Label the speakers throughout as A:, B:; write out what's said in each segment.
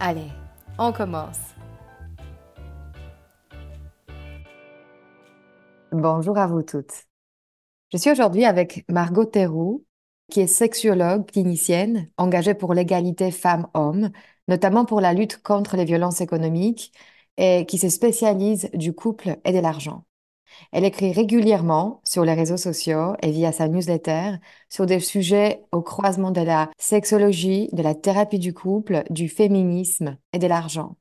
A: Allez, on commence. Bonjour à vous toutes. Je suis aujourd'hui avec Margot Théroux, qui est sexuologue clinicienne engagée pour l'égalité femmes-hommes, notamment pour la lutte contre les violences économiques et qui se spécialise du couple et de l'argent. Elle écrit régulièrement sur les réseaux sociaux et via sa newsletter sur des sujets au croisement de la sexologie, de la thérapie du couple, du féminisme et de l'argent.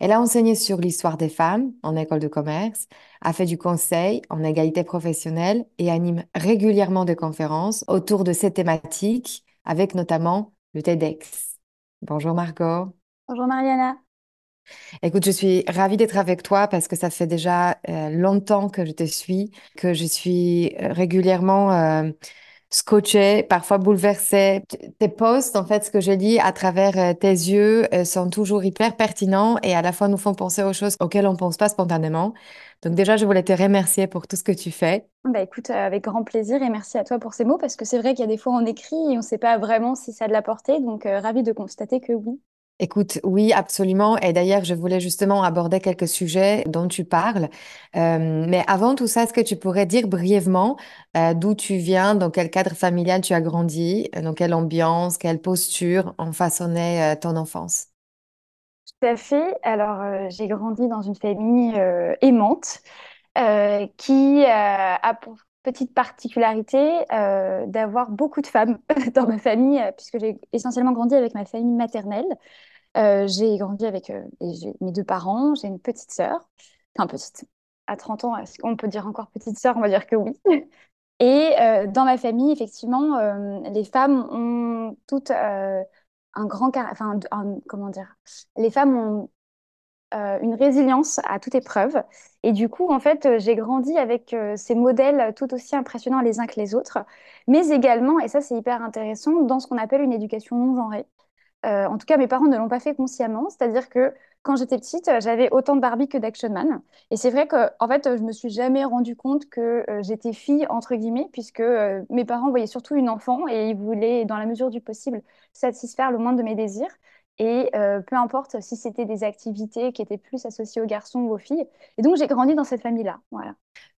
A: Elle a enseigné sur l'histoire des femmes en école de commerce, a fait du conseil en égalité professionnelle et anime régulièrement des conférences autour de ces thématiques avec notamment le TEDx. Bonjour Margot.
B: Bonjour Mariana.
A: Écoute, je suis ravie d'être avec toi parce que ça fait déjà euh, longtemps que je te suis, que je suis euh, régulièrement euh, scotchée, parfois bouleversée. Tes posts, en fait, ce que je lis à travers tes yeux sont toujours hyper pertinents et à la fois nous font penser aux choses auxquelles on ne pense pas spontanément. Donc déjà, je voulais te remercier pour tout ce que tu fais.
B: Bah écoute, avec grand plaisir et merci à toi pour ces mots parce que c'est vrai qu'il y a des fois on écrit et on ne sait pas vraiment si ça de la portée. Donc ravie de constater que oui.
A: Écoute, oui, absolument. Et d'ailleurs, je voulais justement aborder quelques sujets dont tu parles. Euh, mais avant tout ça, est-ce que tu pourrais dire brièvement euh, d'où tu viens, dans quel cadre familial tu as grandi, euh, dans quelle ambiance, quelle posture ont façonné ton enfance?
B: Tout à fait. Alors, j'ai grandi dans une famille aimante qui a pour petite particularité d'avoir beaucoup de femmes dans ma famille, puisque j'ai essentiellement grandi avec ma famille maternelle. Euh, j'ai grandi avec euh, mes deux parents, j'ai une petite sœur, enfin petite, à 30 ans, est-ce qu'on peut dire encore petite sœur? On va dire que oui. Et euh, dans ma famille, effectivement, les femmes ont toutes un grand, enfin, comment dire, les femmes ont une résilience à toute épreuve. Et du coup, en fait, j'ai grandi avec ces modèles tout aussi impressionnants les uns que les autres, mais également, et ça c'est hyper intéressant, dans ce qu'on appelle une éducation non genrée. Euh, en tout cas, mes parents ne l'ont pas fait consciemment. C'est-à-dire que quand j'étais petite, j'avais autant de Barbie que d'Action Man. Et c'est vrai que, en fait, je me suis jamais rendu compte que euh, j'étais fille entre guillemets, puisque euh, mes parents voyaient surtout une enfant et ils voulaient, dans la mesure du possible, satisfaire le moins de mes désirs. Et peu importe si c'était des activités qui étaient plus associées aux garçons ou aux filles. Et donc, j'ai grandi dans cette famille-là. Voilà.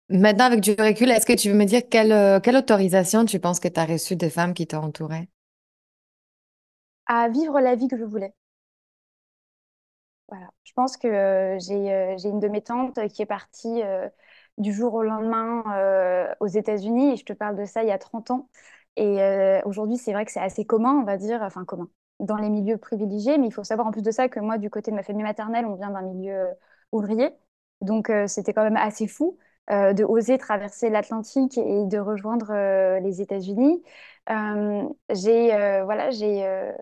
A: Maintenant, avec du recul, est-ce que tu veux me dire quelle, quelle autorisation tu penses que tu as reçue des femmes qui t'ont entourée?
B: à vivre la vie que je voulais. Voilà. Je pense que euh, euh, j'ai une de mes tantes qui est partie euh, du jour au lendemain aux États-Unis, et je te parle de ça il y a 30 ans. Et aujourd'hui, c'est vrai que c'est assez commun, on va dire, enfin commun, dans les milieux privilégiés, mais il faut savoir en plus de ça que moi, du côté de ma famille maternelle, on vient d'un milieu ouvrier. Donc c'était quand même assez fou de oser traverser l'Atlantique et de rejoindre les États-Unis. j'ai voilà, j'ai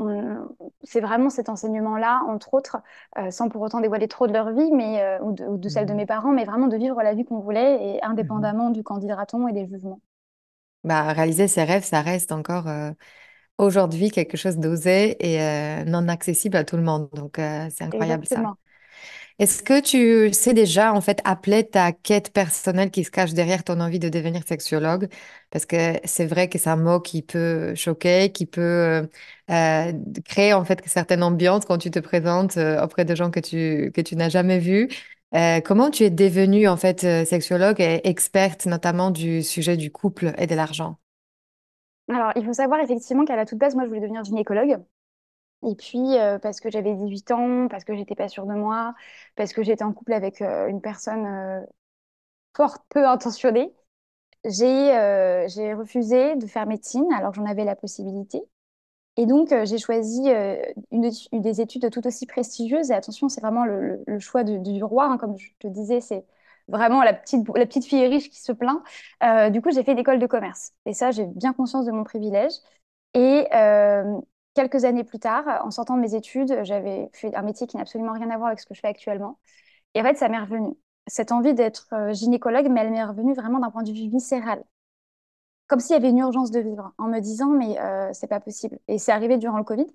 B: euh, c'est vraiment cet enseignement-là, entre autres, euh, sans pour autant dévoiler trop de leur vie, mais, euh, ou, de, celle de mmh mes parents, mais vraiment de vivre la vie qu'on voulait, et mmh indépendamment du candidaton et des jugements.
A: Bah, réaliser ses rêves, ça reste encore aujourd'hui quelque chose d'osé et non accessible à tout le monde. Donc, c'est incroyable ça. Est-ce que tu sais déjà, en fait, appeler ta quête personnelle qui se cache derrière ton envie de devenir sexologue? Parce que c'est vrai que c'est un mot qui peut choquer, qui peut euh, euh, créer, en fait, certaines ambiances quand tu te présentes euh, auprès de gens que tu, que tu n'as jamais vus. comment tu es devenue, en fait, sexologue et experte notamment du sujet du couple et de l'argent?
B: Alors, il faut savoir effectivement qu'à la toute base, moi, je voulais devenir gynécologue. Et puis, euh, parce que j'avais 18 ans, parce que j'étais pas sûre de moi, parce que j'étais en couple avec euh, une personne euh, fort peu intentionnée, j'ai refusé de faire médecine alors que j'en avais la possibilité. Et donc, j'ai choisi une, des études tout aussi prestigieuses. Et attention, c'est vraiment le, choix du, du roi. Hein, comme je te disais, c'est vraiment la petite, la petite fille riche qui se plaint. du coup, j'ai fait l'école de commerce. Et ça, j'ai bien conscience de mon privilège. Et quelques années plus tard, en sortant de mes études, j'avais fait un métier qui n'a absolument rien à voir avec ce que je fais actuellement. Et en fait, ça m'est revenu. Cette envie d'être euh, gynécologue, mais elle m'est revenue vraiment d'un point de vue viscéral. Comme s'il y avait une urgence de vivre, en me disant, mais euh, c'est pas possible. Et c'est arrivé durant le Covid.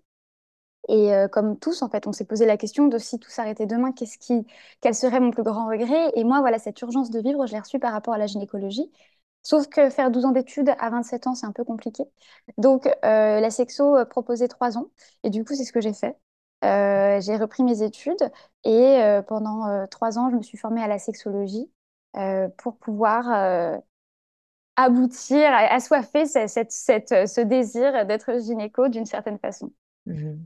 B: Et euh, comme tous, en fait, on s'est posé la question de si tout s'arrêtait demain, qu'est-ce qui, quel serait mon plus grand regret? Et moi, voilà, cette urgence de vivre, je l'ai reçue par rapport à la gynécologie. Sauf que faire 12 ans d'études à 27 ans, c'est un peu compliqué. Donc, euh, la sexo euh, proposait 3 ans. Et du coup, c'est ce que j'ai fait. J'ai repris mes études et pendant 3 ans, je me suis formée à la sexologie pour pouvoir aboutir, assoiffer ce désir d'être gynéco d'une certaine façon.
A: Mmh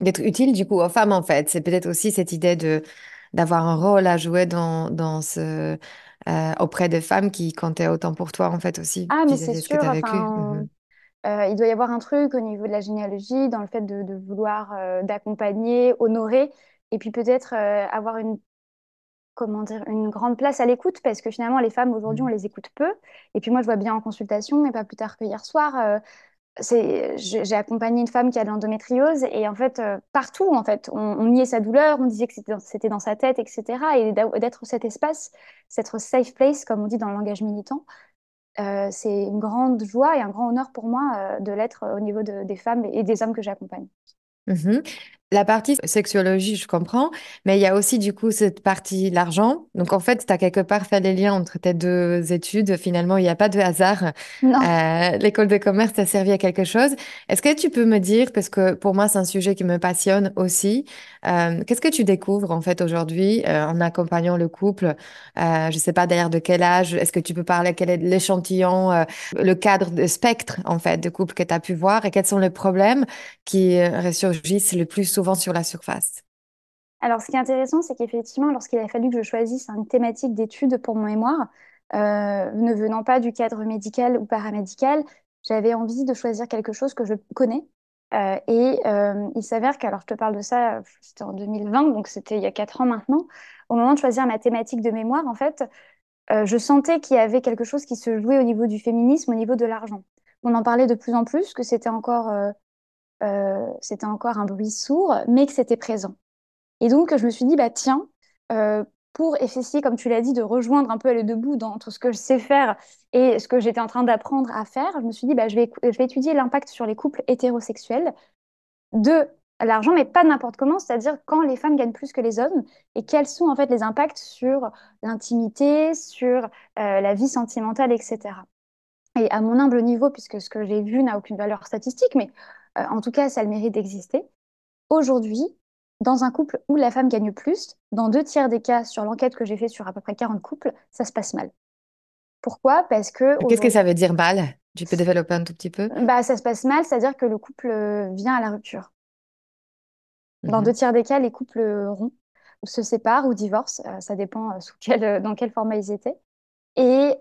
A: d'être utile du coup aux femmes en fait. C'est peut-être aussi cette idée de d'avoir un rôle à jouer dans, dans ce, euh, auprès des femmes qui comptaient autant pour toi, en fait, aussi,
B: Ah, mais c'est ce que tu as vécu. Mhm. Euh, il doit y avoir un truc au niveau de la généalogie, dans le fait de, vouloir euh, d'accompagner, honorer, et puis peut-être avoir une, comment dire, une grande place à l'écoute, parce que finalement, les femmes, aujourd'hui, on mhm. les écoute peu. Et puis moi, je vois bien en consultation, et pas plus tard que hier soir, j'ai accompagné une femme qui a de l'endométriose et en fait euh, partout en fait on, niait sa douleur, on disait que c'était dans, sa tête, etc. Et d'être cet espace, cette safe place comme on dit dans le langage militant, euh, c'est une grande joie et un grand honneur pour moi euh, de l'être au niveau des femmes et des hommes que j'accompagne.
A: Mmh la partie sexuologie, je comprends, mais il y a aussi du coup cette partie l'argent. Donc en fait, tu as quelque part fait les liens entre tes deux études. Finalement, il n'y a pas de hasard. Euh, l'école de commerce t'a servi à quelque chose. Est-ce que tu peux me dire, parce que pour moi c'est un sujet qui me passionne aussi, euh, qu'est-ce que tu découvres en fait aujourd'hui euh, en accompagnant le couple Je ne sais pas d'ailleurs de quel âge. Est-ce que tu peux parler quel est l'échantillon, le cadre de spectre en fait de couple que tu as pu voir et quels sont les problèmes qui ressurgissent le plus sur la surface.
B: Alors, ce qui est intéressant, c'est qu'effectivement, lorsqu'il a fallu que je choisisse une thématique d'étude pour mon mémoire, euh, ne venant pas du cadre médical ou paramédical, j'avais envie de choisir quelque chose que je connais. Euh, et euh, il s'avère que, alors je te parle de ça, c'était en 2020, donc c'était il y a quatre ans maintenant, au moment de choisir ma thématique de mémoire, en fait, je sentais qu'il y avait quelque chose qui se jouait au niveau du féminisme, au niveau de l'argent. On en parlait de plus en plus, que c'était encore euh, c'était encore un bruit sourd, mais que c'était présent. Et donc, je me suis dit, bah tiens, euh, pour essayer, comme tu l'as dit, de rejoindre un peu les deux bouts entre ce que je sais faire et ce que j'étais en train d'apprendre à faire, je me suis dit, bah, je, vais, je vais étudier l'impact sur les couples hétérosexuels de l'argent, mais pas n'importe comment, c'est-à-dire quand les femmes gagnent plus que les hommes et quels sont en fait les impacts sur l'intimité, sur euh, la vie sentimentale, etc. Et à mon humble niveau, puisque ce que j'ai vu n'a aucune valeur statistique, mais en tout cas, ça a le mérite d'exister. Aujourd'hui, dans un couple où la femme gagne plus, dans deux tiers des cas, sur l'enquête que j'ai faite sur à peu près 40 couples, ça se passe mal. Pourquoi? Parce que.
A: Qu'est-ce que ça veut dire mal? Tu peux développer un tout petit peu?
B: Bah, Ça se passe mal, c'est-à-dire que le couple euh, vient à la rupture. Dans mhm. deux tiers des cas, les couples rompent, ou se séparent, ou divorcent. Euh, ça dépend sous quel, dans quel format ils étaient. Et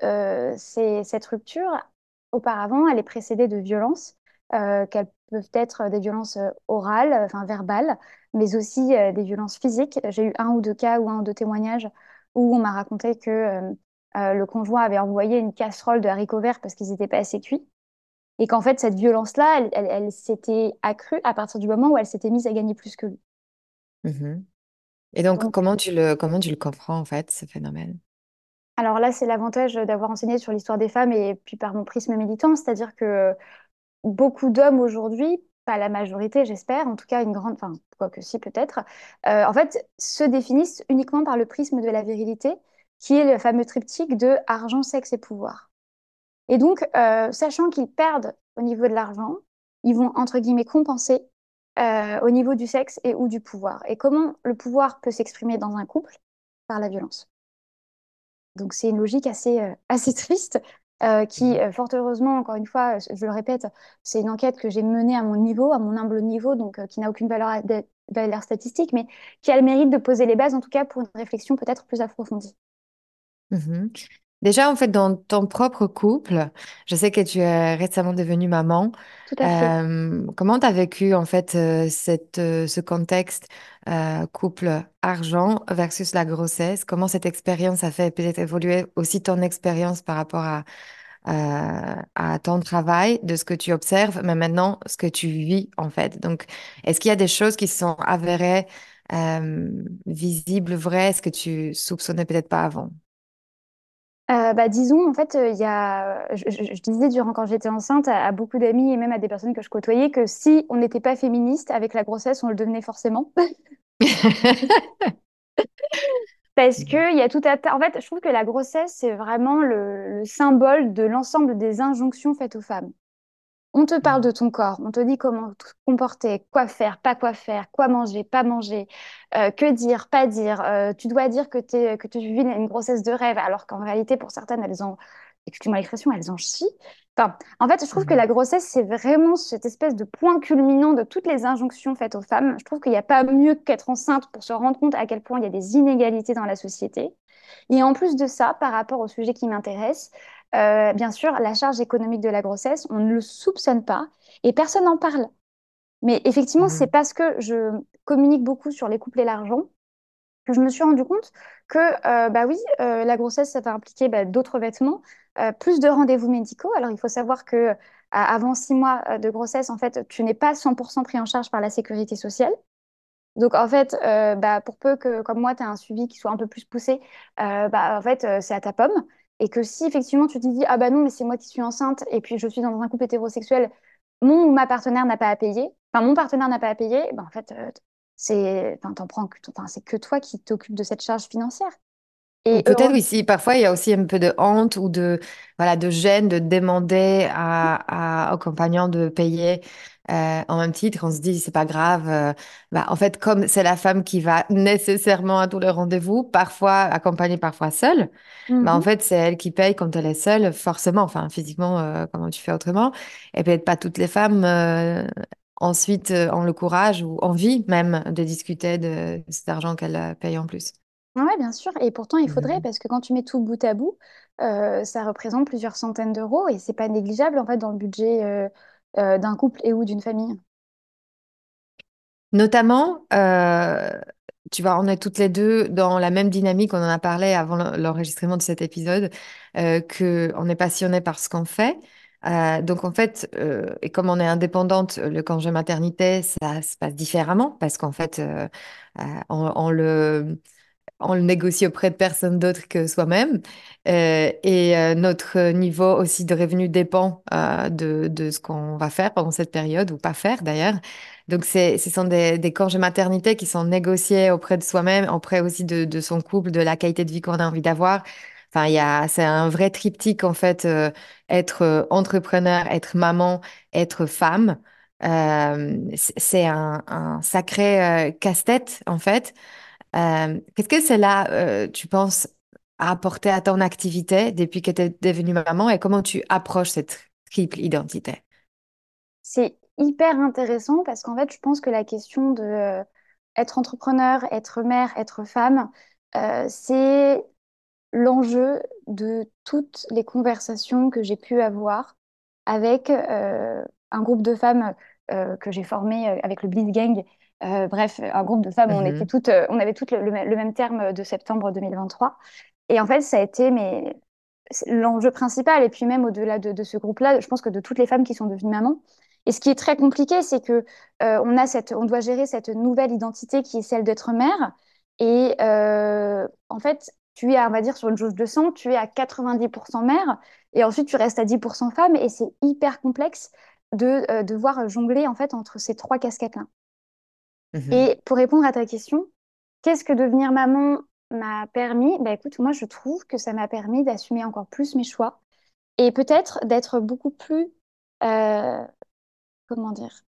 B: cette rupture, auparavant, elle est précédée de violences, qu'elles peuvent être des violences euh, orales, enfin verbales, mais aussi euh, des violences physiques. J'ai eu un ou deux cas ou un ou deux témoignages où on m'a raconté que euh, le conjoint avait envoyé une casserole de haricots verts parce qu'ils n'étaient pas assez cuits. Et qu'en fait, cette violence-là, elle, s'était accrue à partir du moment où elle s'était mise à gagner plus que lui.
A: Mmh et donc, comment, tu le, comment tu le comprends, en fait, ce phénomène?
B: Alors là, c'est l'avantage d'avoir enseigné sur l'histoire des femmes et puis par mon prisme militant, c'est-à-dire que beaucoup d'hommes aujourd'hui, pas la majorité, j'espère, en tout cas une grande, enfin, quoi que si peut-être, euh, en fait, se définissent uniquement par le prisme de la virilité, qui est le fameux triptyque de argent, sexe et pouvoir. Et donc, euh, sachant qu'ils perdent au niveau de l'argent, ils vont, entre guillemets, compenser euh, au niveau du sexe et ou du pouvoir. Et comment le pouvoir peut s'exprimer dans un couple? Par la violence. Donc, c'est une logique assez, assez triste euh, qui, euh, fort heureusement, encore une fois, je le répète, c'est une enquête que j'ai menée à mon niveau, à mon humble niveau, donc euh, qui n'a aucune valeur, statistique, mais qui a le mérite de poser les bases, en tout cas, pour une réflexion peut-être plus approfondie.
A: Mhm. Déjà, en fait, dans ton propre couple, je sais que tu es récemment devenue maman.
B: Tout à fait.
A: Euh, comment tu as vécu, en fait, euh, cette, euh, ce contexte euh, couple argent versus la grossesse? Comment cette expérience a fait peut-être évoluer aussi ton expérience par rapport à, ton travail, de ce que tu observes, mais maintenant, ce que tu vis, en fait? Donc, est-ce qu'il y a des choses qui se sont avérées euh, visibles, vraies, ce que tu soupçonnais peut-être pas avant?
B: Euh, bah, disons, en fait, euh, il y a, je, je- je disais durant quand j'étais enceinte à, à beaucoup d'amis et même à des personnes que je côtoyais que si on n'était pas féministe avec la grossesse, on le devenait forcément. Parce que il y a tout à... En fait, je trouve que la grossesse, c'est vraiment le, le symbole de l'ensemble des injonctions faites aux femmes. On te parle de ton corps, on te dit comment te comporter, quoi faire, pas quoi faire, quoi manger, pas manger, euh, que dire, pas dire. Euh, tu dois dire que, tu vis une grossesse de rêve, alors qu'en réalité, pour certaines, elles en, excuse-moi l'expression, elles en chient. Enfin, en fait, je trouve que la
A: Mhm.
B: grossesse, c'est vraiment cette espèce de point culminant de toutes les injonctions faites aux femmes. Je trouve qu'il n'y a pas mieux qu'être enceinte pour se rendre compte à quel point il y a des inégalités dans la société. Et en plus de ça, par rapport au sujet qui m'intéresse, euh, bien sûr, la charge économique de la grossesse, on ne le soupçonne pas et personne n'en parle. Mais effectivement, c'est
A: Mhm.
B: parce que je communique beaucoup sur les couples et l'argent que je me suis rendu compte que, euh, bah oui, euh, la grossesse, ça va impliquer bah, d'autres vêtements, plus de rendez-vous médicaux. Alors, il faut savoir que avant six mois de grossesse, en fait, tu n'es pas 100% pris en charge par la sécurité sociale. Donc, en fait, euh, bah, pour peu que, comme moi, tu as un suivi qui soit un peu plus poussé, euh, bah, en fait, euh, c'est à ta pomme. Et que si effectivement tu te dis, ah bah non, mais c'est moi qui suis enceinte et puis je suis dans un couple hétérosexuel, mon ou ma partenaire n'a pas à payer, enfin mon partenaire n'a pas à payer, bah, en fait, euh, c'est, t'en prends, que- c'est que toi qui t'occupes de cette charge financière. Et
A: peut-être aussi, parfois, il y a aussi un peu de honte ou de, voilà, de gêne de demander à, à, au compagnon de payer euh, en même titre. On se dit, c'est pas grave. euh, bah, en fait, comme c'est la femme qui va nécessairement à tous les rendez-vous, parfois accompagnée, parfois seule, bah, en
B: Mhm.
A: fait, c'est elle qui paye quand elle est seule, forcément. Enfin, physiquement, euh, comment tu fais autrement? Et peut-être pas toutes les femmes, ensuite, ont le courage ou envie même de discuter de cet argent qu'elle euh, paye en plus.
B: Ouais, bien sûr. Et pourtant, il faudrait,
A: Mhm.
B: parce que quand tu mets tout bout à bout, euh, ça représente plusieurs centaines d'euros et c'est pas négligeable en fait dans le budget euh, euh, d'un couple et ou d'une famille.
A: Notamment, tu vois, on est toutes les deux dans la même dynamique, on en a parlé avant l'en- l'enregistrement de cet épisode, que on est passionné par ce qu'on fait. Euh, donc en fait, euh, et comme on est indépendante, le congé maternité, ça se passe différemment parce qu'en fait, euh, on, on le, on le négocie auprès de personne d'autre que soi-même. Euh, et euh, notre niveau aussi de revenu dépend euh, de, de ce qu'on va faire pendant cette période, ou pas faire d'ailleurs. Donc, ce sont des, des congés maternité qui sont négociés auprès de soi-même, auprès aussi de, de son couple, de la qualité de vie qu'on a envie d'avoir. Enfin, c'est un vrai triptyque, en fait, être entrepreneur, être maman, être femme. C'est un, un sacré casse-tête, en fait. Euh, qu'est-ce que cela, euh, tu penses, a apporté à ton activité depuis que tu es devenue maman et comment tu approches cette triple identité?
B: C'est hyper intéressant parce qu'en fait, je pense que la question de euh, être entrepreneur, être mère, être femme, euh, c'est l'enjeu de toutes les conversations que j'ai pu avoir avec un groupe de femmes que j'ai formé avec le Bliss Gang. Euh, bref, un groupe de femmes, on était
A: Mhm,
B: toutes, euh, on avait toutes le, le même le même terme de septembre 2023. Et en fait, ça a été mais, l'enjeu principal. Et puis même au-delà de, de ce groupe-là, je pense que de toutes les femmes qui sont devenues mamans. Et ce qui est très compliqué, c'est que euh, on a cette, on doit gérer cette nouvelle identité qui est celle d'être mère. Et euh, en fait, tu es, on va dire, sur une jauge de sang, tu es à 90% mère, et ensuite tu restes à 10% femme, et c'est hyper complexe de euh, devoir jongler en fait entre ces trois casquettes-là.
A: Mhm.
B: Et pour répondre à ta question, qu'est-ce que devenir maman m'a permis? Bah écoute, moi je trouve que ça m'a permis d'assumer encore plus mes choix et peut-être d'être beaucoup plus, euh, comment dire,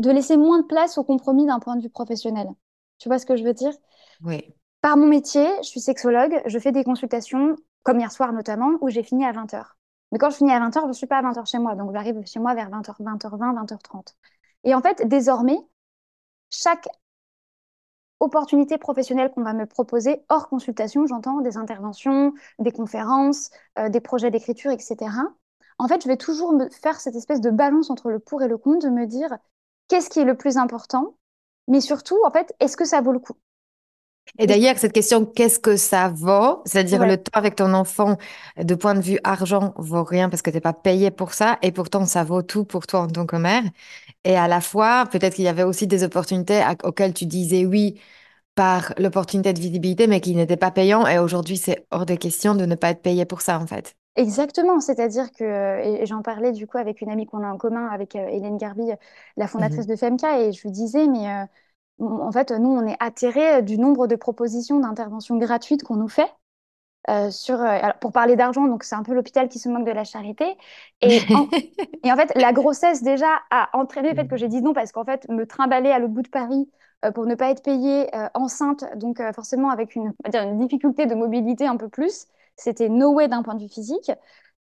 B: de laisser moins de place au compromis d'un point de vue professionnel. Tu vois ce que je veux dire?
A: Oui.
B: Par mon métier, je suis sexologue, je fais des consultations, comme hier soir notamment, où j'ai fini à 20h. Mais quand je finis à 20h, je ne suis pas à 20h chez moi. Donc, j'arrive chez moi vers 20h, 20h20, 20h30. Et en fait, désormais, chaque opportunité professionnelle qu'on va me proposer, hors consultation, j'entends des interventions, des conférences, euh, des projets d'écriture, etc. En fait, je vais toujours me faire cette espèce de balance entre le pour et le contre, de me dire qu'est-ce qui est le plus important, mais surtout, en fait, est-ce que ça vaut le coup?
A: Et d'ailleurs, cette question, qu'est-ce que ça vaut? C'est-à-dire le temps avec ton enfant, de point de vue argent, vaut rien parce que tu n'es pas payé pour ça, et pourtant ça vaut tout pour toi en tant que mère. Et à la fois, peut-être qu'il y avait aussi des opportunités auxquelles tu disais oui par l'opportunité de visibilité, mais qui n'étaient pas payants. Et aujourd'hui, c'est hors de question de ne pas être payé pour ça, en fait.
B: Exactement, c'est-à-dire que, et j'en parlais du coup avec une amie qu'on a en commun, avec euh, Hélène Garbi, la fondatrice mmh de FEMCA, et je lui disais, mais euh, en fait, nous, on est atterrés du nombre de propositions d'intervention gratuites qu'on nous fait. Euh, sur, euh, pour parler d'argent, donc c'est un peu l'hôpital qui se moque de la charité. Et en, et en fait, la grossesse déjà a entraîné le fait que j'ai dit non parce qu'en fait, me trimballer à l'autre bout de Paris euh, pour ne pas être payée enceinte, donc forcément avec une, dire une difficulté de mobilité un peu plus, c'était no way d'un point de vue physique.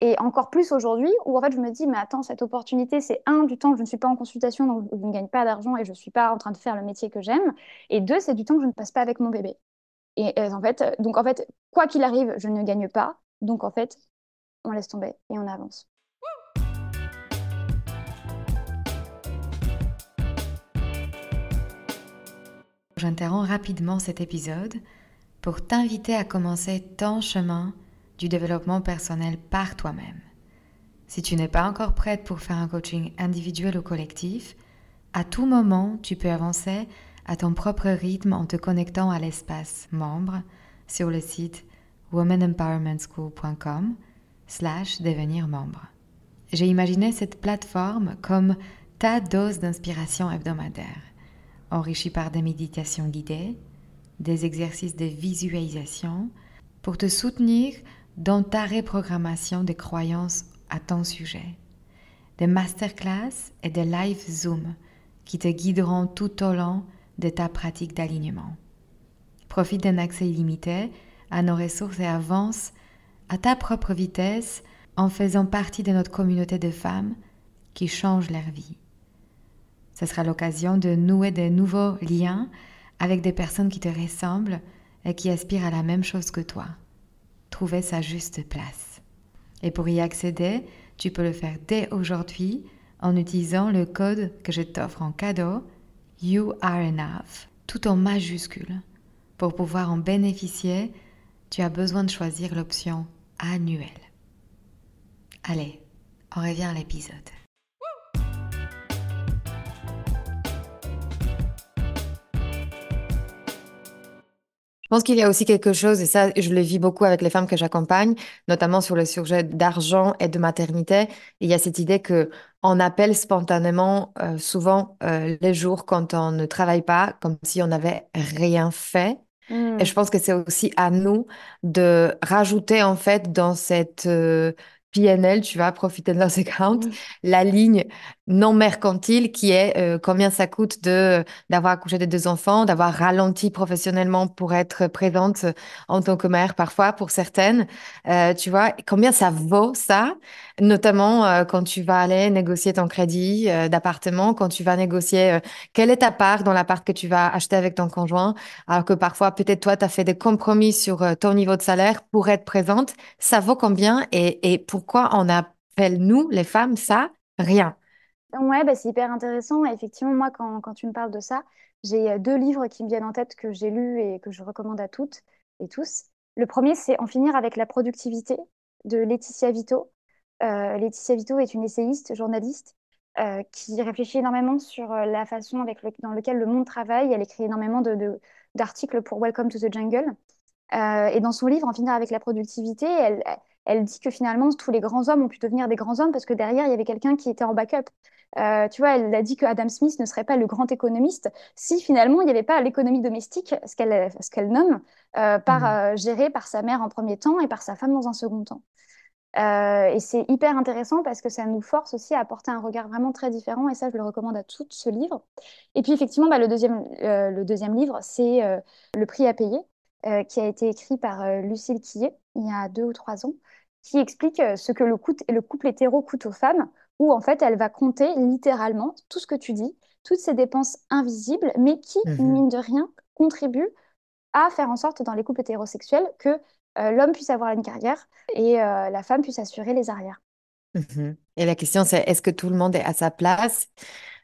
B: Et encore plus aujourd'hui, où en fait je me dis, mais attends, cette opportunité, c'est un, du temps que je ne suis pas en consultation, donc je ne gagne pas d'argent et je ne suis pas en train de faire le métier que j'aime. Et deux, c'est du temps que je ne passe pas avec mon bébé. Et euh, en fait, donc en fait, quoi qu'il arrive, je ne gagne pas. Donc en fait, on laisse tomber et on avance.
A: J'interromps rapidement cet épisode pour t'inviter à commencer ton chemin du développement personnel par toi-même. Si tu n'es pas encore prête pour faire un coaching individuel ou collectif, à tout moment, tu peux avancer à ton propre rythme en te connectant à l'espace membre sur le site womanempowermentschool.com slash devenir membre. J'ai imaginé cette plateforme comme ta dose d'inspiration hebdomadaire, enrichie par des méditations guidées, des exercices de visualisation, pour te soutenir dans ta reprogrammation des croyances à ton sujet, des masterclass et des live Zoom qui te guideront tout au long de ta pratique d'alignement. Profite d'un accès illimité à nos ressources et avance à ta propre vitesse en faisant partie de notre communauté de femmes qui changent leur vie. Ce sera l'occasion de nouer de nouveaux liens avec des personnes qui te ressemblent et qui aspirent à la même chose que toi. Trouver sa juste place. Et pour y accéder, tu peux le faire dès aujourd'hui en utilisant le code que je t'offre en cadeau You are enough, tout en majuscule. Pour pouvoir en bénéficier, tu as besoin de choisir l'option annuelle. Allez, on revient à l'épisode. Pense qu'il y a aussi quelque chose, et ça, je le vis beaucoup avec les femmes que j'accompagne, notamment sur le sujet d'argent et de maternité. Il y a cette idée que on appelle spontanément euh, souvent euh, les jours quand on ne travaille pas, comme si on n'avait rien fait. Et hmm. je pense que c'est aussi à nous de rajouter en fait dans cette euh, PNL, tu vas profiter de loss account, la ligne non mercantile qui est euh, combien ça coûte de d'avoir accouché de deux enfants, d'avoir ralenti professionnellement pour être présente en tant que mère parfois pour certaines, euh, tu vois, combien ça vaut ça, notamment euh, quand tu vas aller négocier ton crédit d'appartement, quand tu vas négocier quelle est ta part dans l'appart que tu vas acheter avec ton conjoint, alors que parfois peut-être toi tu as fait des compromis sur ton niveau de salaire pour être présente, ça vaut combien et, et pourquoi on appelle nous les femmes ça rien?
B: Ouais, bah, c'est hyper intéressant. effectivement, moi, quand, tu me parles de ça, j'ai euh, deux livres qui me viennent en tête que j'ai lus et que je recommande à toutes et tous. Le premier, c'est En finir avec la productivité de Laetitia Vito. Euh, Laetitia Vito est une essayiste, journaliste, euh, qui réfléchit énormément sur la façon dans laquelle le monde travaille. Elle écrit énormément d'articles pour Welcome to the Jungle. et dans son livre En finir avec la productivité, elle, elle dit que finalement, tous les grands hommes ont pu devenir des grands hommes parce que derrière, il y avait quelqu'un qui était en backup. Euh, tu vois, elle a dit que Adam Smith ne serait pas le grand économiste si finalement il n'y avait pas l'économie domestique, ce qu'elle ce qu'elle nomme, euh, par, mmh. euh, gérée par sa mère en premier temps et par sa femme dans un second temps. et c'est hyper intéressant parce que ça nous force aussi à apporter un regard vraiment très différent et ça, je le recommande à tout ce livre. Et puis effectivement, bah, le, deuxième, le deuxième livre, c'est Le prix à payer, qui a été écrit par Lucille Quillet il y a deux ou trois ans qui explique euh, ce que le, le couple hétéro coûte aux femmes, où en fait elle va compter littéralement tout ce que tu dis, toutes ces dépenses invisibles, mais qui,
A: Mhm.
B: mine de rien, contribuent à faire en sorte dans les couples hétérosexuels que euh, l'homme puisse avoir une carrière et euh, la femme puisse assurer les arrières.
A: Mhm. Et la question, c'est est-ce que tout le monde est à sa place?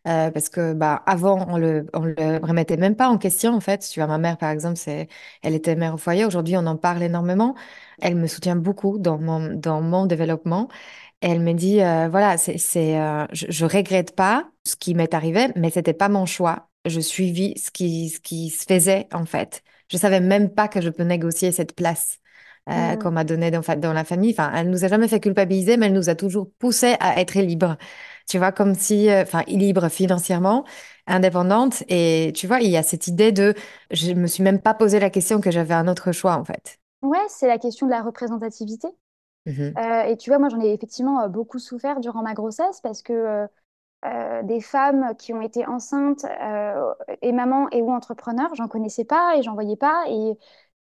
A: Euh, parce que bah, avant, on le, on le remettait même pas en question, en fait. Tu vois, ma mère, par exemple, c'est, elle était mère au foyer. Aujourd'hui, on en parle énormément. Elle me soutient beaucoup dans mon, dans mon développement. Elle me dit, euh, voilà, c'est, c'est, euh, je, je regrette pas ce qui m'est arrivé, mais c'était pas mon choix. Je suivis ce qui, ce qui se faisait, en fait. Je savais même pas que je peux négocier cette place. Euh, qu'on
B: Mm.
A: m'a donnée dans, la famille. Enfin, elle nous a jamais fait culpabiliser, mais elle nous a toujours poussé à être libre. Tu vois, comme si, euh, enfin, libre financièrement, indépendante. Et tu vois, il y a cette idée de, je me suis même pas posé la question que j'avais un autre choix, en fait.
B: Ouais, c'est la question de la représentativité.
A: Mhm.
B: Euh, et tu vois, moi, j'en ai effectivement beaucoup souffert durant ma grossesse parce que euh, des femmes qui ont été enceintes euh, et mamans et ou entrepreneurs, j'en connaissais pas et j'en voyais pas. Et,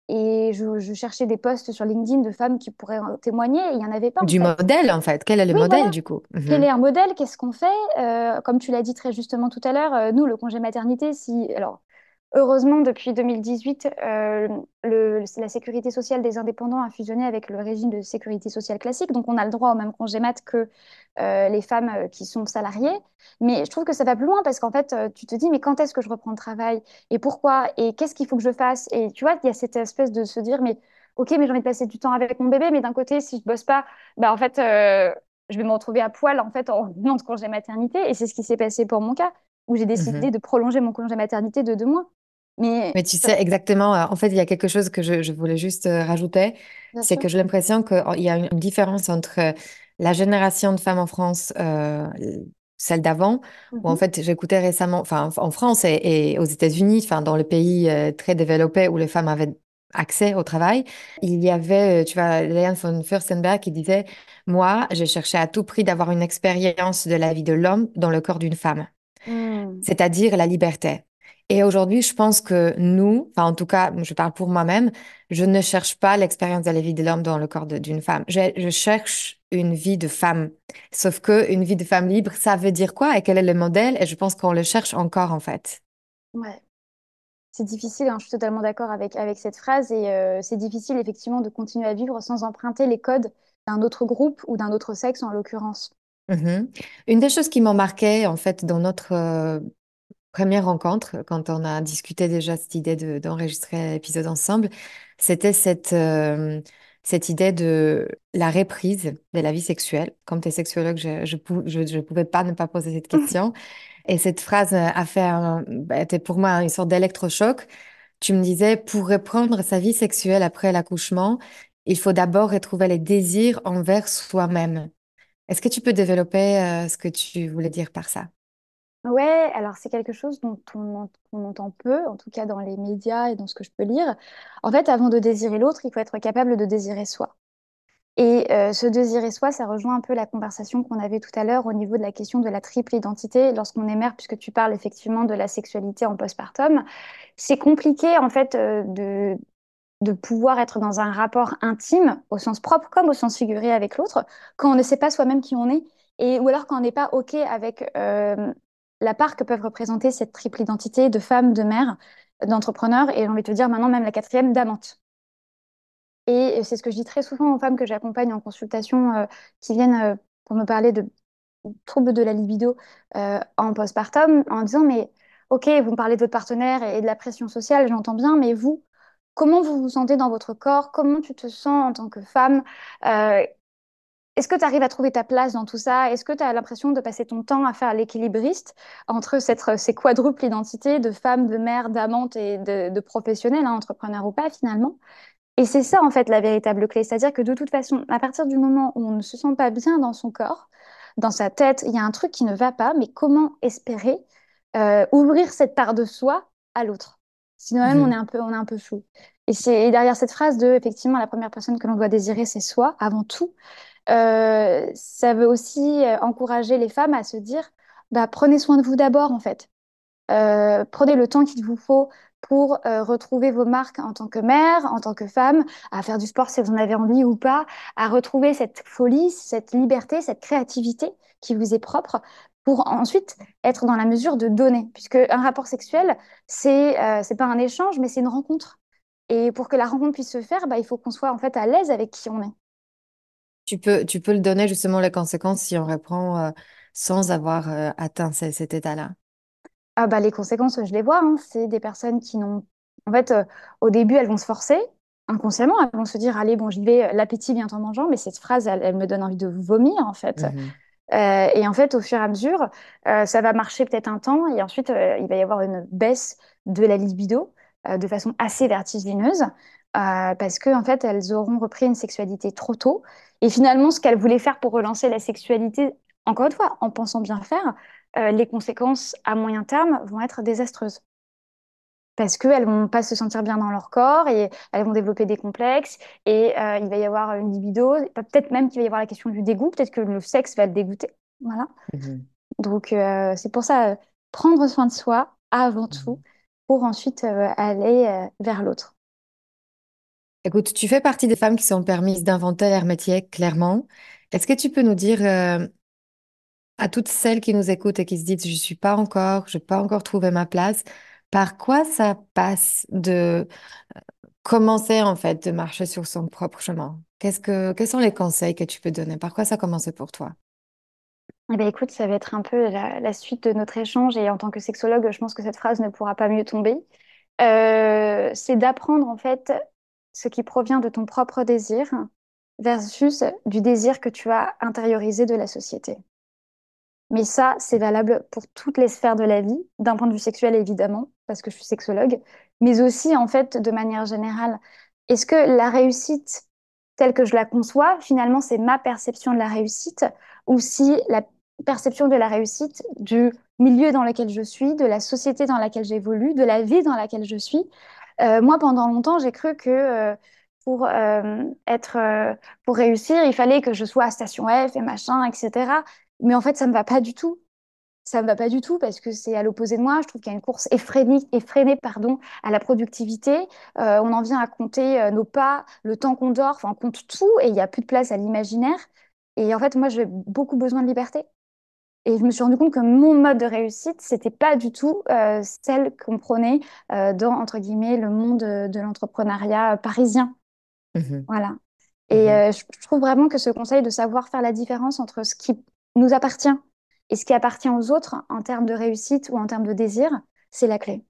B: et je, je cherchais des posts sur LinkedIn de femmes qui pourraient en témoigner et il n'y en avait pas
A: Du
B: fait.
A: modèle, en fait. Quel est le
B: Oui, voilà.
A: modèle, du coup?
B: Quel
A: Mhm.
B: est un modèle? Qu'est-ce qu'on fait? Euh, comme tu l'as dit très justement tout à l'heure, euh, nous, le congé maternité, si... Alors, heureusement, depuis 2018, euh, la sécurité sociale des indépendants a fusionné avec le régime de sécurité sociale classique. Donc, on a le droit au même congé mat que euh, les femmes euh, qui sont salariées. Mais je trouve que ça va plus loin parce qu'en fait, tu te dis, mais quand est-ce que je reprends le travail? Et pourquoi? Et qu'est-ce qu'il faut que je fasse? Et tu vois, il y a cette espèce de se dire, mais ok, mais j'ai envie de passer du temps avec mon bébé, mais d'un côté, si je bosse pas, bah en fait... je vais me retrouver à poil en fait en de congé maternité. Et c'est ce qui s'est passé pour mon cas, où j'ai décidé
A: Mhm.
B: de prolonger mon congé maternité de deux mois. Mais
A: Mais tu sais exactement, euh, en fait, il y a quelque chose que je, je voulais juste euh, rajouter, c'est que j'ai l'impression qu'il y a une différence entre euh, la génération de femmes en France, euh, celle d'avant, où en fait, j'écoutais récemment, enfin, en France et, et aux États-Unis, enfin, dans le pays euh, très développé où les femmes avaient accès au travail, il y avait, tu vois, Leanne von Furstenberg qui disait, moi, j'ai cherché à tout prix d'avoir une expérience de la vie de l'homme dans le corps d'une femme
B: Hmm.
A: c'est-à-dire la liberté. Et aujourd'hui, je pense que nous, enfin en tout cas, je parle pour moi-même, je ne cherche pas l'expérience de la vie de l'homme dans le corps d'une femme. Je, je cherche une vie de femme. Sauf que une vie de femme libre, ça veut dire quoi et quel est le modèle? Et je pense qu'on le cherche encore en fait.
B: Ouais. C'est difficile, hein, je suis totalement d'accord avec, avec cette phrase. Et euh, c'est difficile effectivement de continuer à vivre sans emprunter les codes d'un autre groupe ou d'un autre sexe en l'occurrence.
A: Mhm. Une des choses qui m'ont marqué en fait dans notre euh, première rencontre, quand on a discuté déjà cette idée de, d'enregistrer l'épisode ensemble, c'était cette, euh, cette idée de la reprise de la vie sexuelle. Comme tu es sexologue, je je, pou- je, je pouvais pas ne pas poser cette question. Et cette phrase euh, a fait, un- bah, était pour moi une sorte d'électrochoc. Tu me disais, pour reprendre sa vie sexuelle après l'accouchement, il faut d'abord retrouver les désirs envers soi-même. Est-ce que tu peux développer euh, ce que tu voulais dire par ça?
B: Ouais, alors c'est quelque chose dont on, en- on entend peu, en tout cas dans les médias et dans ce que je peux lire. En fait, avant de désirer l'autre, il faut être capable de désirer soi. Et euh, se désirer soi, ça rejoint un peu la conversation qu'on avait tout à l'heure au niveau de la question de la triple identité. Lorsqu'on est mère, puisque tu parles effectivement de la sexualité en postpartum, c'est compliqué en fait euh, de, de pouvoir être dans un rapport intime, au sens propre comme au sens figuré avec l'autre, quand on ne sait pas soi-même qui on est, et, ou alors quand on n'est pas OK avec euh, la part que peuvent représenter cette triple identité de femme, de mère, d'entrepreneur, et j'ai envie de te dire maintenant même la quatrième, d'amante. Et c'est ce que je dis très souvent aux femmes que j'accompagne en consultation euh, qui viennent euh, pour me parler de troubles de la libido en postpartum, en disant, mais ok, vous me parlez de votre partenaire et de la pression sociale, j'entends bien, mais vous, comment vous vous sentez dans votre corps? Comment tu te sens en tant que femme? Euh, est-ce que tu arrives à trouver ta place dans tout ça? Est-ce que tu as l'impression de passer ton temps à faire l'équilibriste entre cette, ces quadruples identités de femme, de mère, d'amante et de, de professionnelle, hein, entrepreneur ou pas finalement? Et c'est ça, en fait, la véritable clé. C'est-à-dire que de toute façon, à partir du moment où on ne se sent pas bien dans son corps, dans sa tête, il y a un truc qui ne va pas, mais comment espérer euh, ouvrir cette part de soi à l'autre? Sinon, même, on est
A: Mhm.
B: un peu, on est un peu flou. Et c'est derrière cette phrase de, effectivement, la première personne que l'on doit désirer, c'est soi, avant tout. euh, ça veut aussi euh, encourager les femmes à se dire, bah, prenez soin de vous d'abord, en fait. prenez le temps qu'il vous faut pour retrouver vos marques en tant que mère, en tant que femme, à faire du sport si vous en avez envie ou pas, à retrouver cette folie, cette liberté, cette créativité qui vous est propre pour ensuite être dans la mesure de donner. Puisque un rapport sexuel, c'est euh, c'est pas un échange, mais c'est une rencontre. Et pour que la rencontre puisse se faire, bah, il faut qu'on soit en fait à l'aise avec qui on est.
A: Tu peux, tu peux le donner justement les conséquences si on reprend euh, sans avoir euh, atteint cet état-là.
B: Ah bah, les conséquences, je les vois. Hein. C'est des personnes qui n'ont... En fait, au début, elles vont se forcer inconsciemment. Elles vont se dire, allez, bon, j'y vais, l'appétit vient en mangeant. Mais cette phrase, elle, me donne envie de vomir, en fait. Mmh euh, et en fait, au fur et à mesure, euh, ça va marcher peut-être un temps et ensuite, euh, il va y avoir une baisse de la libido de façon assez vertigineuse parce qu'en en fait, elles auront repris une sexualité trop tôt. Et finalement, ce qu'elles voulaient faire pour relancer la sexualité, encore une fois, en pensant bien faire, les conséquences à moyen terme vont être désastreuses parce qu'elles vont pas se sentir bien dans leur corps et elles vont développer des complexes et euh, il va y avoir une libido, peut-être même qu'il va y avoir la question du dégoût, peut-être que le sexe va le dégoûter. Voilà. Mhm. Donc euh, c'est pour ça, euh, prendre soin de soi avant mhm. tout pour ensuite aller vers l'autre.
A: Écoute, tu fais partie des femmes qui sont permises d'inventer leur métier, clairement. Est-ce que tu peux nous dire à toutes celles qui nous écoutent et qui se disent, je ne suis pas encore, je n'ai pas encore trouvé ma place, par quoi ça passe de commencer en fait de marcher sur son propre chemin? Qu'est-ce que, quels sont les conseils que tu peux donner? Par quoi ça commence pour toi?
B: Eh ben, écoute, ça va être un peu la, suite de notre échange et en tant que sexologue, je pense que cette phrase ne pourra pas mieux tomber. C'est d'apprendre en fait ce qui provient de ton propre désir versus du désir que tu as intériorisé de la société. Mais ça, c'est valable pour toutes les sphères de la vie, d'un point de vue sexuel évidemment, parce que je suis sexologue, mais aussi en fait de manière générale. Est-ce que la réussite telle que je la conçois, finalement, c'est ma perception de la réussite, ou si la perception de la réussite du milieu dans lequel je suis, de la société dans laquelle j'évolue, de la vie dans laquelle je suis? Euh, moi, pendant longtemps, j'ai cru que euh, pour euh, être, pour réussir, il fallait que je sois à station F et machin, etc. Mais en fait, ça ne me va pas du tout. Ça ne me va pas du tout parce que c'est à l'opposé de moi. Je trouve qu'il y a une course effrénée, effrénée pardon, à la productivité. Euh, on en vient à compter euh, nos pas, le temps qu'on dort, enfin, on compte tout et il n'y a plus de place à l'imaginaire. Et en fait, moi, j'ai beaucoup besoin de liberté. Et je me suis rendu compte que mon mode de réussite, c'était pas du tout euh, celle qu'on prenait dans, entre guillemets, le monde de, l'entrepreneuriat parisien. Mmh voilà. Et mmh je trouve vraiment que ce conseil de savoir faire la différence entre ce qui nous appartient. Et ce qui appartient aux autres en termes de réussite ou en termes de désir, c'est la clé.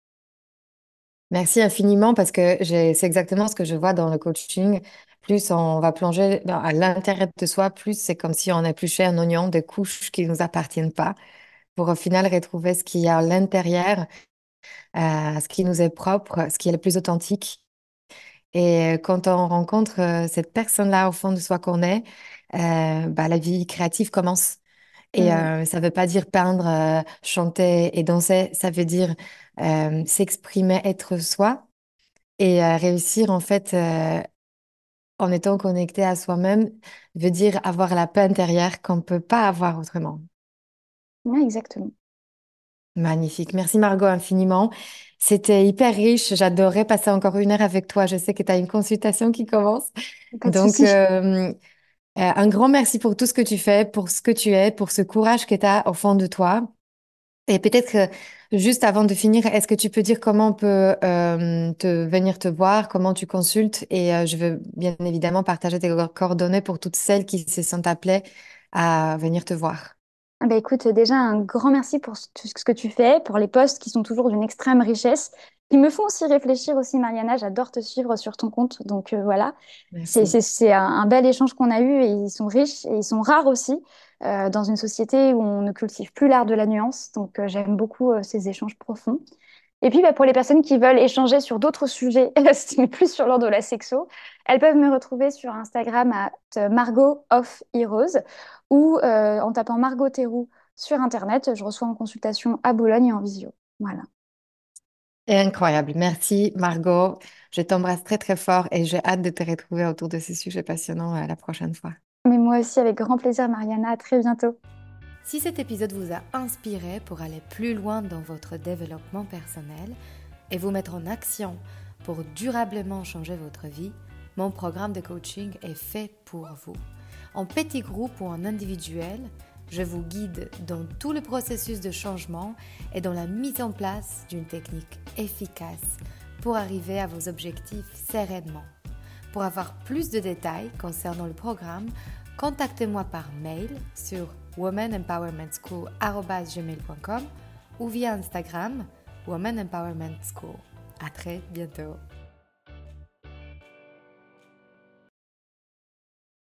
A: Merci infiniment parce que c'est exactement ce que je vois dans le coaching. Plus on va plonger à l'intérieur de soi, plus c'est comme si on épluchait un oignon des couches qui ne nous appartiennent pas pour au final retrouver ce qui y a à l'intérieur, euh, ce qui nous est propre, ce qui est le plus authentique. Et euh, quand on rencontre euh, cette personne-là au fond de soi qu'on est, bah, la vie créative commence. Et mm. euh, ça ne veut pas dire peindre, euh, chanter et danser, ça veut dire euh, s'exprimer, être soi et réussir en fait en étant connecté à soi-même, veut dire avoir la paix intérieure qu'on ne peut pas avoir autrement.
B: Oui, exactement.
A: Magnifique. Merci Margot infiniment. C'était hyper riche. J'adorais passer encore une heure avec toi. Je sais que tu as une consultation qui commence.
B: Donc,
A: un grand merci pour tout ce que tu fais, pour ce que tu es, pour ce courage que tu as au fond de toi. Et peut-être juste avant de finir, est-ce que tu peux dire comment on peut euh, te venir te voir, comment tu consultes? Et euh, je veux bien évidemment partager tes coordonnées pour toutes celles qui se sentent appelées à venir te voir.
B: Ah bah écoute, déjà un grand merci pour tout ce que tu fais, pour les posts qui sont toujours d'une extrême richesse qui me font aussi réfléchir aussi, Mariana. J'adore te suivre sur ton compte. Donc euh, voilà, c'est un, bel échange qu'on a eu et ils sont riches et ils sont rares aussi euh, dans une société où on ne cultive plus l'art de la nuance. Donc euh, j'aime beaucoup ces échanges profonds. Et puis bah, pour les personnes qui veulent échanger sur d'autres sujets, mais plus sur l'ordre de la sexo, elles peuvent me retrouver sur Instagram à Margot of Heroes ou en tapant Margot Théroux sur Internet. Je reçois en consultation à Boulogne et en visio. Voilà.
A: Incroyable. Merci, Margot. Je t'embrasse très, très fort et j'ai hâte de te retrouver autour de ces sujets passionnants euh, la prochaine fois.
B: Mais moi aussi, avec grand plaisir, Mariana. À très bientôt.
A: Si cet épisode vous a inspiré pour aller plus loin dans votre développement personnel et vous mettre en action pour durablement changer votre vie, mon programme de coaching est fait pour vous. En petit groupe ou en individuel, je vous guide dans tout le processus de changement et dans la mise en place d'une technique efficace pour arriver à vos objectifs sereinement. Pour avoir plus de détails concernant le programme, contactez-moi par mail sur womanempowermentschool.com ou via Instagram Woman Empowerment School. À très bientôt.